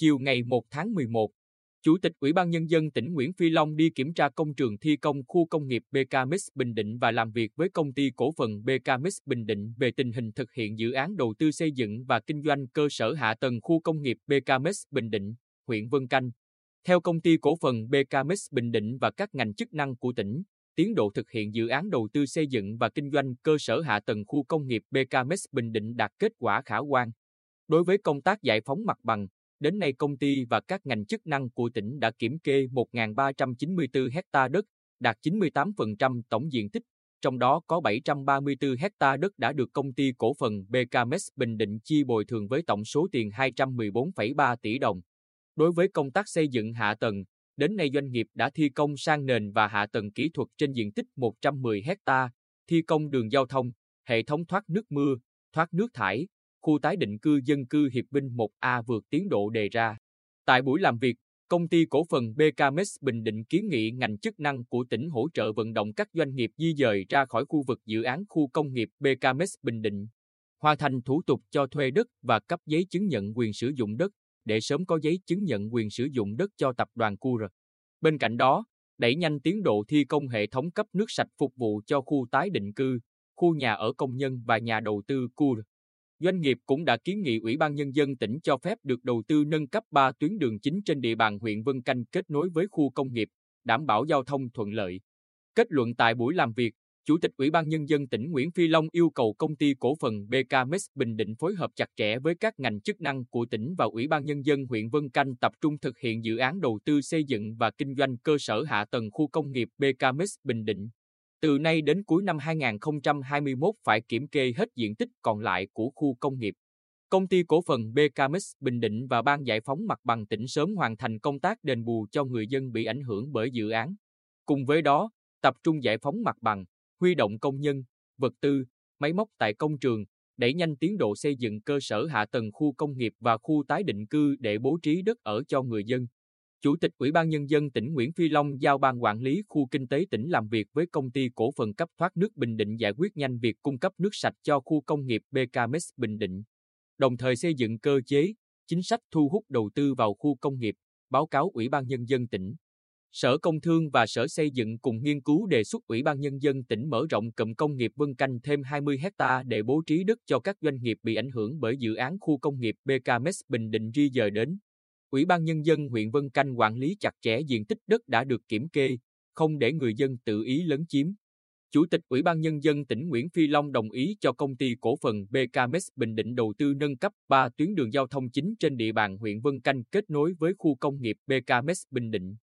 Chiều ngày 1 tháng 11, Chủ tịch Ủy ban Nhân dân tỉnh Nguyễn Phi Long đi kiểm tra công trường thi công khu công nghiệp BKMX Bình Định và làm việc với công ty cổ phần BKMX Bình Định về tình hình thực hiện dự án đầu tư xây dựng và kinh doanh cơ sở hạ tầng khu công nghiệp BKMX Bình Định, huyện Vân Canh. Theo công ty cổ phần BKMX Bình Định và các ngành chức năng của tỉnh, tiến độ thực hiện dự án đầu tư xây dựng và kinh doanh cơ sở hạ tầng khu công nghiệp BKMX Bình Định đạt kết quả khả quan. Đối với công tác giải phóng mặt bằng, Đến nay công ty và các ngành chức năng của tỉnh đã kiểm kê 1.394 hecta đất, đạt 98% tổng diện tích, trong đó có 734 hecta đất đã được công ty cổ phần BKMS Bình Định chi bồi thường với tổng số tiền 214,3 tỷ đồng. Đối với công tác xây dựng hạ tầng, đến nay doanh nghiệp đã thi công sang nền và hạ tầng kỹ thuật trên diện tích 110 hecta, thi công đường giao thông, hệ thống thoát nước mưa, thoát nước thải, khu tái định cư dân cư Hiệp Binh 1A vượt tiến độ đề ra. Tại buổi làm việc, công ty cổ phần BKMS Bình Định kiến nghị ngành chức năng của tỉnh hỗ trợ vận động các doanh nghiệp di dời ra khỏi khu vực dự án khu công nghiệp BKMS Bình Định, hoàn thành thủ tục cho thuê đất và cấp giấy chứng nhận quyền sử dụng đất để sớm có giấy chứng nhận quyền sử dụng đất cho tập đoàn CUR. Bên cạnh đó, đẩy nhanh tiến độ thi công hệ thống cấp nước sạch phục vụ cho khu tái định cư, khu nhà ở công nhân và nhà đầu tư CUR. Doanh nghiệp cũng đã kiến nghị Ủy ban Nhân dân tỉnh cho phép được đầu tư nâng cấp 3 tuyến đường chính trên địa bàn huyện Vân Canh kết nối với khu công nghiệp, đảm bảo giao thông thuận lợi. Kết luận tại buổi làm việc, Chủ tịch Ủy ban Nhân dân tỉnh Nguyễn Phi Long yêu cầu công ty cổ phần BKMS Bình Định phối hợp chặt chẽ với các ngành chức năng của tỉnh và Ủy ban Nhân dân huyện Vân Canh tập trung thực hiện dự án đầu tư xây dựng và kinh doanh cơ sở hạ tầng khu công nghiệp BKMS Bình Định. Từ nay đến cuối năm 2021 phải kiểm kê hết diện tích còn lại của khu công nghiệp. Công ty cổ phần BKMX Bình Định và Ban Giải phóng mặt bằng tỉnh sớm hoàn thành công tác đền bù cho người dân bị ảnh hưởng bởi dự án. Cùng với đó, tập trung giải phóng mặt bằng, huy động công nhân, vật tư, máy móc tại công trường, đẩy nhanh tiến độ xây dựng cơ sở hạ tầng khu công nghiệp và khu tái định cư để bố trí đất ở cho người dân. Chủ tịch Ủy ban Nhân dân tỉnh Nguyễn Phi Long giao ban quản lý khu kinh tế tỉnh làm việc với công ty cổ phần cấp thoát nước Bình Định giải quyết nhanh việc cung cấp nước sạch cho khu công nghiệp BKMS Bình Định, đồng thời xây dựng cơ chế, chính sách thu hút đầu tư vào khu công nghiệp, báo cáo Ủy ban Nhân dân tỉnh. Sở Công Thương và Sở Xây dựng cùng nghiên cứu đề xuất Ủy ban Nhân dân tỉnh mở rộng cụm công nghiệp Vân Canh thêm 20 hecta để bố trí đất cho các doanh nghiệp bị ảnh hưởng bởi dự án khu công nghiệp BKMS Bình Định di dời đến. Ủy ban Nhân dân huyện Vân Canh quản lý chặt chẽ diện tích đất đã được kiểm kê, không để người dân tự ý lấn chiếm. Chủ tịch Ủy ban Nhân dân tỉnh Nguyễn Phi Long đồng ý cho công ty cổ phần BKMS Bình Định đầu tư nâng cấp 3 tuyến đường giao thông chính trên địa bàn huyện Vân Canh kết nối với khu công nghiệp BKMS Bình Định.